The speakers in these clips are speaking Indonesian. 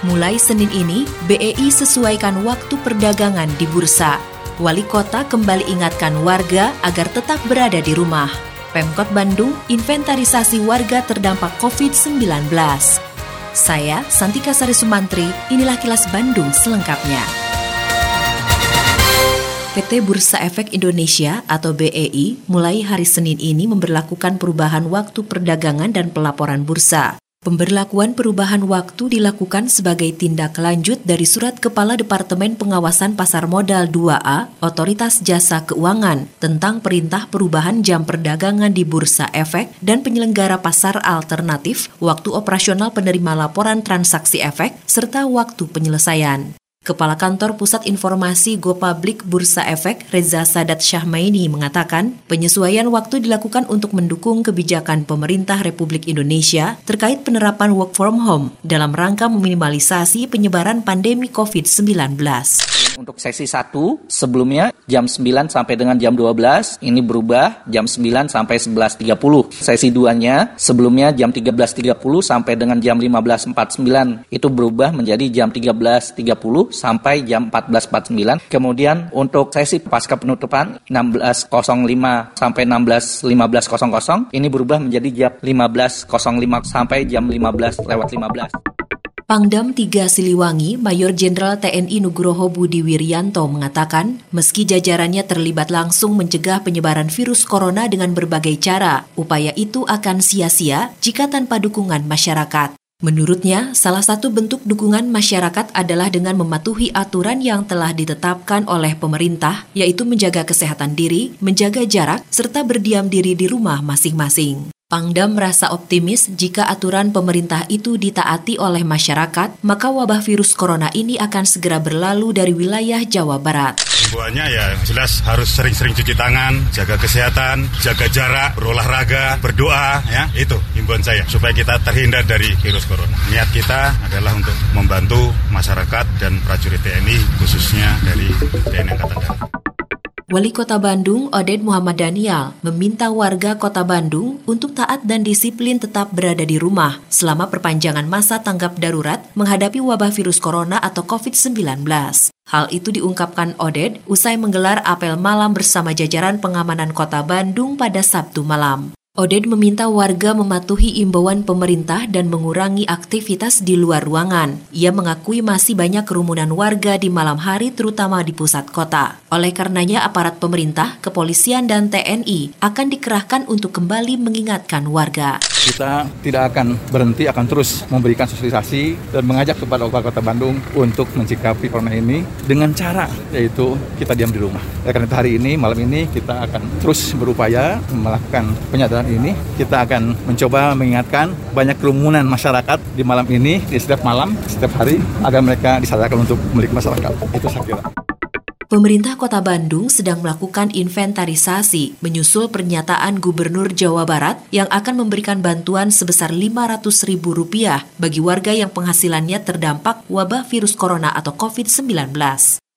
Mulai Senin ini, BEI sesuaikan waktu perdagangan di bursa. Wali kota kembali ingatkan warga agar tetap berada di rumah. Pemkot Bandung inventarisasi warga terdampak COVID-19. Saya, Santika Sari Sumantri, inilah kilas Bandung selengkapnya. PT Bursa Efek Indonesia atau BEI mulai hari Senin ini memperlakukan perubahan waktu perdagangan dan pelaporan bursa. Pemberlakuan perubahan waktu dilakukan sebagai tindak lanjut dari Surat Kepala Departemen Pengawasan Pasar Modal 2A Otoritas Jasa Keuangan tentang perintah perubahan jam perdagangan di Bursa Efek dan penyelenggara pasar alternatif, waktu operasional penerima laporan transaksi efek, serta waktu penyelesaian. Kepala Kantor Pusat Informasi Go Public Bursa Efek Reza Sadat Syahmaini mengatakan penyesuaian waktu dilakukan untuk mendukung kebijakan pemerintah Republik Indonesia terkait penerapan work from home dalam rangka meminimalisasi penyebaran pandemi COVID-19. Untuk sesi 1 sebelumnya jam 9 sampai dengan jam 12 ini berubah jam 9 sampai 11.30. Sesi 2-nya sebelumnya jam 13.30 sampai dengan jam 15.49 itu berubah menjadi jam 13.30 sampai jam 14.49. Kemudian untuk sesi pasca penutupan 16.05 sampai 16.15.00 ini berubah menjadi jam 15.05 sampai jam 15 lewat 15. Pangdam 3 Siliwangi, Mayor Jenderal TNI Nugroho Budi Wiryanto mengatakan, meski jajarannya terlibat langsung mencegah penyebaran virus corona dengan berbagai cara, upaya itu akan sia-sia jika tanpa dukungan masyarakat. Menurutnya, salah satu bentuk dukungan masyarakat adalah dengan mematuhi aturan yang telah ditetapkan oleh pemerintah, yaitu menjaga kesehatan diri, menjaga jarak, serta berdiam diri di rumah masing-masing. Pangdam merasa optimis jika aturan pemerintah itu ditaati oleh masyarakat, maka wabah virus corona ini akan segera berlalu dari wilayah Jawa Barat. Himbuannya ya jelas harus sering-sering cuci tangan, jaga kesehatan, jaga jarak, berolahraga, berdoa, ya itu himbauan saya supaya kita terhindar dari virus corona. Niat kita adalah untuk membantu masyarakat dan prajurit TNI khususnya dari TNI Angkatan Darat. Wali Kota Bandung, Oded Muhammad Daniel, meminta warga Kota Bandung untuk taat dan disiplin tetap berada di rumah selama perpanjangan masa tanggap darurat menghadapi wabah virus corona atau COVID-19. Hal itu diungkapkan Oded usai menggelar apel malam bersama jajaran pengamanan Kota Bandung pada Sabtu malam. Oded meminta warga mematuhi imbauan pemerintah dan mengurangi aktivitas di luar ruangan. Ia mengakui masih banyak kerumunan warga di malam hari terutama di pusat kota. Oleh karenanya aparat pemerintah, kepolisian dan TNI akan dikerahkan untuk kembali mengingatkan warga. Kita tidak akan berhenti, akan terus memberikan sosialisasi dan mengajak kepada warga kota Bandung untuk mencikapi corona ini dengan cara yaitu kita diam di rumah. Ya, karena hari ini, malam ini kita akan terus berupaya melakukan penyadaran ini kita akan mencoba mengingatkan banyak kerumunan masyarakat di malam ini di setiap malam setiap hari agar mereka disadarkan untuk memiliki masyarakat itu saya kira. Pemerintah Kota Bandung sedang melakukan inventarisasi menyusul pernyataan Gubernur Jawa Barat yang akan memberikan bantuan sebesar Rp500.000 bagi warga yang penghasilannya terdampak wabah virus corona atau COVID-19.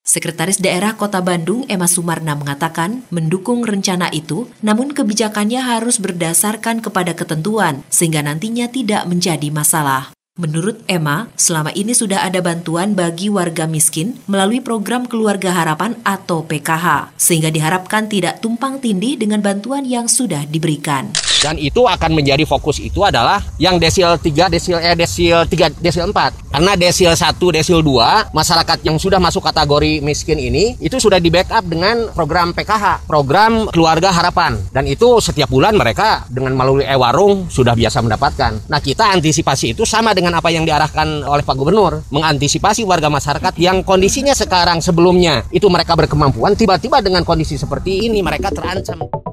Sekretaris Daerah Kota Bandung Emma Sumarna mengatakan mendukung rencana itu, namun kebijakannya harus berdasarkan kepada ketentuan sehingga nantinya tidak menjadi masalah. Menurut Emma, selama ini sudah ada bantuan bagi warga miskin melalui program Keluarga Harapan atau PKH, sehingga diharapkan tidak tumpang tindih dengan bantuan yang sudah diberikan. Dan itu akan menjadi fokus itu adalah yang desil 3, desil eh desil 3, desil 4. Karena desil 1, desil 2, masyarakat yang sudah masuk kategori miskin ini itu sudah di backup dengan program PKH, program Keluarga Harapan. Dan itu setiap bulan mereka dengan melalui e-warung sudah biasa mendapatkan. Nah, kita antisipasi itu sama dengan apa yang diarahkan oleh Pak Gubernur, mengantisipasi warga masyarakat yang kondisinya sekarang sebelumnya itu mereka berkemampuan, tiba-tiba dengan kondisi seperti ini mereka terancam.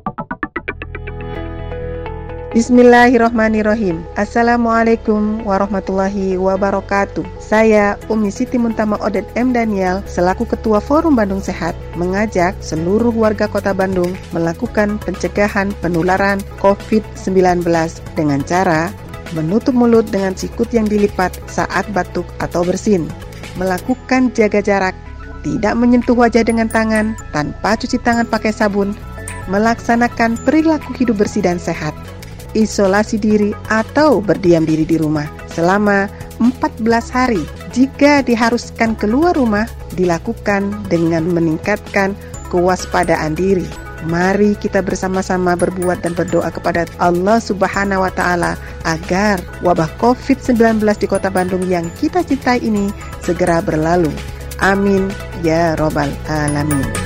Bismillahirrahmanirrahim. Assalamualaikum warahmatullahi wabarakatuh. Saya Umi Siti Muntama Odet M. Daniel Selaku Ketua Forum Bandung Sehat Mengajak seluruh warga kota Bandung Melakukan pencegahan penularan COVID-19 Dengan cara menutup mulut dengan sikut yang dilipat saat batuk atau bersin. Melakukan jaga jarak Tidak menyentuh wajah dengan tangan Tanpa cuci tangan pakai sabun Melaksanakan perilaku hidup bersih dan sehat isolasi diri atau berdiam diri di rumah selama 14 hari. Jika diharuskan keluar rumah, dilakukan dengan meningkatkan kewaspadaan diri. Mari kita bersama-sama berbuat dan berdoa kepada Allah Subhanahu wa taala agar wabah Covid-19 di Kota Bandung yang kita cintai ini segera berlalu. Amin ya robbal alamin.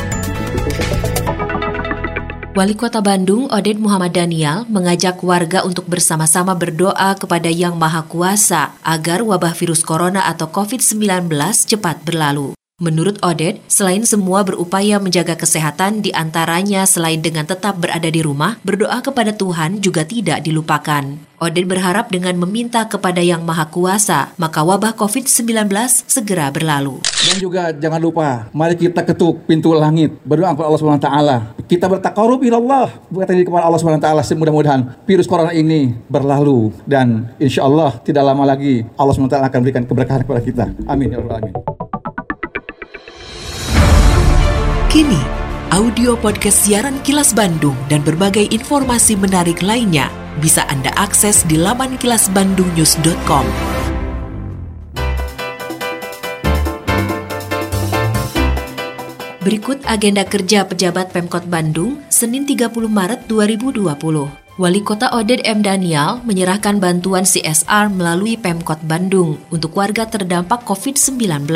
Wali Kota Bandung, Oded Muhammad Daniel, mengajak warga untuk bersama-sama berdoa kepada Yang Maha Kuasa agar wabah virus corona atau COVID-19 cepat berlalu. Menurut Oded, selain semua berupaya menjaga kesehatan di antaranya selain dengan tetap berada di rumah, berdoa kepada Tuhan juga tidak dilupakan. Oded berharap dengan meminta kepada Yang Maha Kuasa, maka wabah COVID-19 segera berlalu. Dan juga jangan lupa, mari kita ketuk pintu langit, berdoa kepada Allah SWT. Kita bertakarub Allah, berkata kepada Allah SWT, mudah-mudahan virus corona ini berlalu. Dan insya Allah tidak lama lagi Allah SWT akan berikan keberkahan kepada kita. Amin. Ya Rabbal Alamin. Kini, audio podcast siaran Kilas Bandung dan berbagai informasi menarik lainnya bisa Anda akses di laman kilasbandungnews.com. Berikut agenda kerja pejabat Pemkot Bandung Senin 30 Maret 2020. Wali Kota Oded M. Daniel menyerahkan bantuan CSR melalui Pemkot Bandung untuk warga terdampak COVID-19.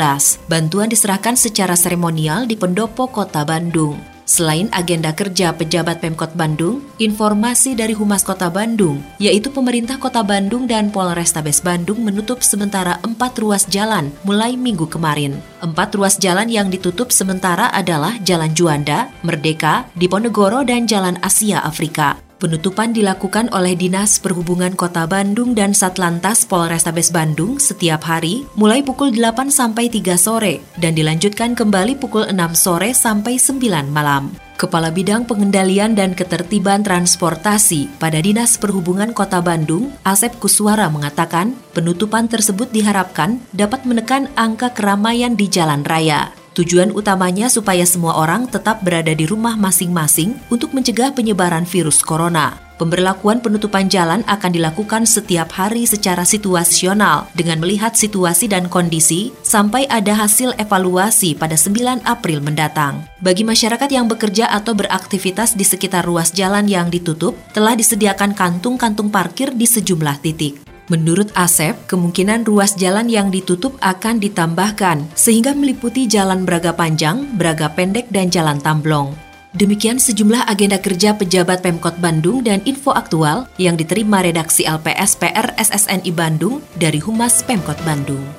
Bantuan diserahkan secara seremonial di Pendopo Kota Bandung. Selain agenda kerja pejabat Pemkot Bandung, informasi dari Humas Kota Bandung, yaitu pemerintah Kota Bandung dan Polrestabes Bandung menutup sementara empat ruas jalan mulai minggu kemarin. Empat ruas jalan yang ditutup sementara adalah Jalan Juanda, Merdeka, Diponegoro, dan Jalan Asia Afrika. Penutupan dilakukan oleh Dinas Perhubungan Kota Bandung dan Satlantas Polrestabes Bandung setiap hari mulai pukul 8 sampai 3 sore dan dilanjutkan kembali pukul 6 sore sampai 9 malam. Kepala Bidang Pengendalian dan Ketertiban Transportasi pada Dinas Perhubungan Kota Bandung, Asep Kuswara mengatakan, penutupan tersebut diharapkan dapat menekan angka keramaian di jalan raya. Tujuan utamanya supaya semua orang tetap berada di rumah masing-masing untuk mencegah penyebaran virus corona. Pemberlakuan penutupan jalan akan dilakukan setiap hari secara situasional dengan melihat situasi dan kondisi sampai ada hasil evaluasi pada 9 April mendatang. Bagi masyarakat yang bekerja atau beraktivitas di sekitar ruas jalan yang ditutup, telah disediakan kantung-kantung parkir di sejumlah titik. Menurut Asep, kemungkinan ruas jalan yang ditutup akan ditambahkan sehingga meliputi Jalan Braga Panjang, Braga Pendek, dan Jalan Tamblong. Demikian sejumlah agenda kerja pejabat Pemkot Bandung dan info aktual yang diterima redaksi LPS PR SSNI Bandung dari Humas Pemkot Bandung.